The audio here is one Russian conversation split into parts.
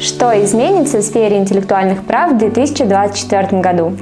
Что изменится в сфере интеллектуальных прав в 2024 году?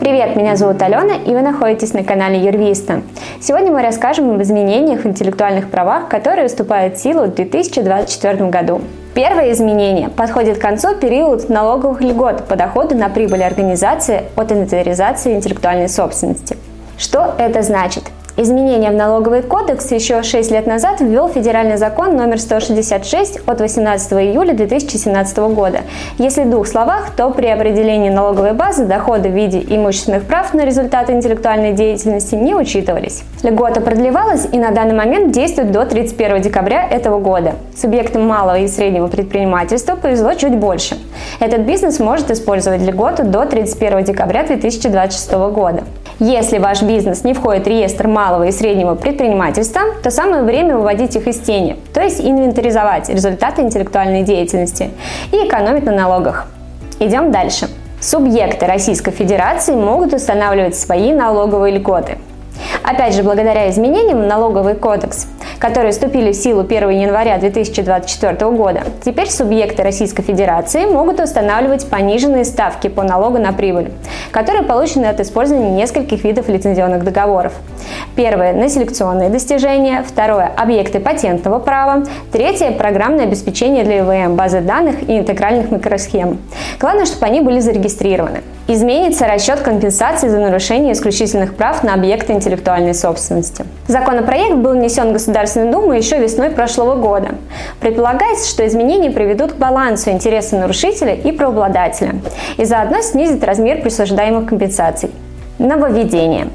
Привет, меня зовут Алена, и вы находитесь на канале Юрвиста. Сегодня мы расскажем об изменениях в интеллектуальных правах, которые вступают в силу в 2024 году. Первое изменение подходит к концу период налоговых льгот по доходу на прибыль организации от инвентаризации интеллектуальной собственности. Что это значит? Изменения в налоговый кодекс еще 6 лет назад ввел федеральный закон номер 166 от 18 июля 2017 года. Если в двух словах, то при определении налоговой базы доходы в виде имущественных прав на результаты интеллектуальной деятельности не учитывались. Льгота продлевалась и на данный момент действует до 31 декабря этого года. Субъектам малого и среднего предпринимательства повезло чуть больше. Этот бизнес может использовать льготу до 31 декабря 2026 года. Если ваш бизнес не входит в реестр малого и среднего предпринимательства, то самое время выводить их из тени, то есть инвентаризовать результаты интеллектуальной деятельности и экономить на налогах. Идем дальше. Субъекты Российской Федерации могут устанавливать свои налоговые льготы. Опять же, благодаря изменениям в налоговый кодекс которые вступили в силу 1 января 2024 года, теперь субъекты Российской Федерации могут устанавливать пониженные ставки по налогу на прибыль, которые получены от использования нескольких видов лицензионных договоров. Первое – на селекционные достижения, второе – объекты патентного права, третье – программное обеспечение для ИВМ, базы данных и интегральных микросхем. Главное, чтобы они были зарегистрированы. Изменится расчет компенсации за нарушение исключительных прав на объекты интеллектуальной собственности. Законопроект был внесен в Государственную Думу еще весной прошлого года. Предполагается, что изменения приведут к балансу интереса нарушителя и правообладателя и заодно снизит размер присуждаемых компенсаций. Нововведение.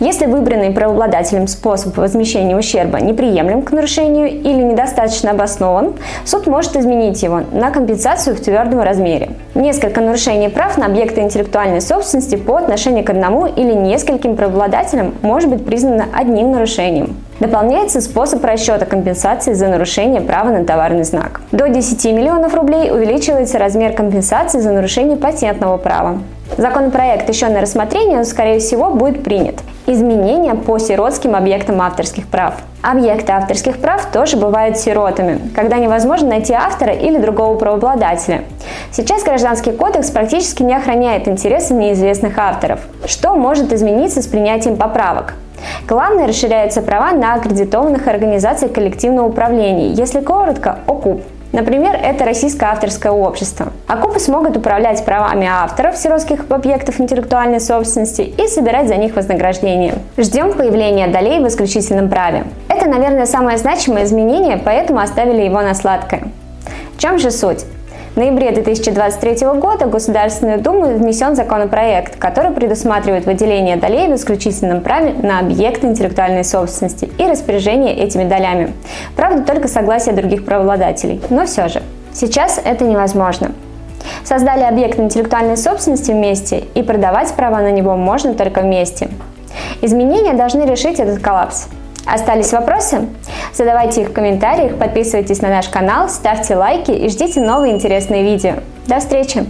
Если выбранный правообладателем способ возмещения ущерба неприемлем к нарушению или недостаточно обоснован, суд может изменить его на компенсацию в твердом размере. Несколько нарушений прав на объекты интеллектуальной собственности по отношению к одному или нескольким правообладателям может быть признано одним нарушением. Дополняется способ расчета компенсации за нарушение права на товарный знак. До 10 миллионов рублей увеличивается размер компенсации за нарушение патентного права. Законопроект еще на рассмотрение, но, скорее всего, будет принят. Изменения по сиротским объектам авторских прав. Объекты авторских прав тоже бывают сиротами, когда невозможно найти автора или другого правообладателя. Сейчас Гражданский кодекс практически не охраняет интересы неизвестных авторов. Что может измениться с принятием поправок? Главное, расширяются права на аккредитованных организаций коллективного управления, если коротко, ОКУП. Например, это Российское авторское общество. АКУПы смогут управлять правами авторов сиротских объектов интеллектуальной собственности и собирать за них вознаграждение. Ждем появления долей в исключительном праве. Это, наверное, самое значимое изменение, поэтому оставили его на сладкое. В чем же суть? Ноябре 2023 года в Государственную Думу внесен законопроект, который предусматривает выделение долей в исключительном праве на объекты интеллектуальной собственности и распоряжение этими долями. Правда, только согласие других правообладателей, но все же. Сейчас это невозможно. Создали объект интеллектуальной собственности вместе, и продавать права на него можно только вместе. Изменения должны решить этот коллапс. Остались вопросы? Задавайте их в комментариях, подписывайтесь на наш канал, ставьте лайки и ждите новые интересные видео. До встречи!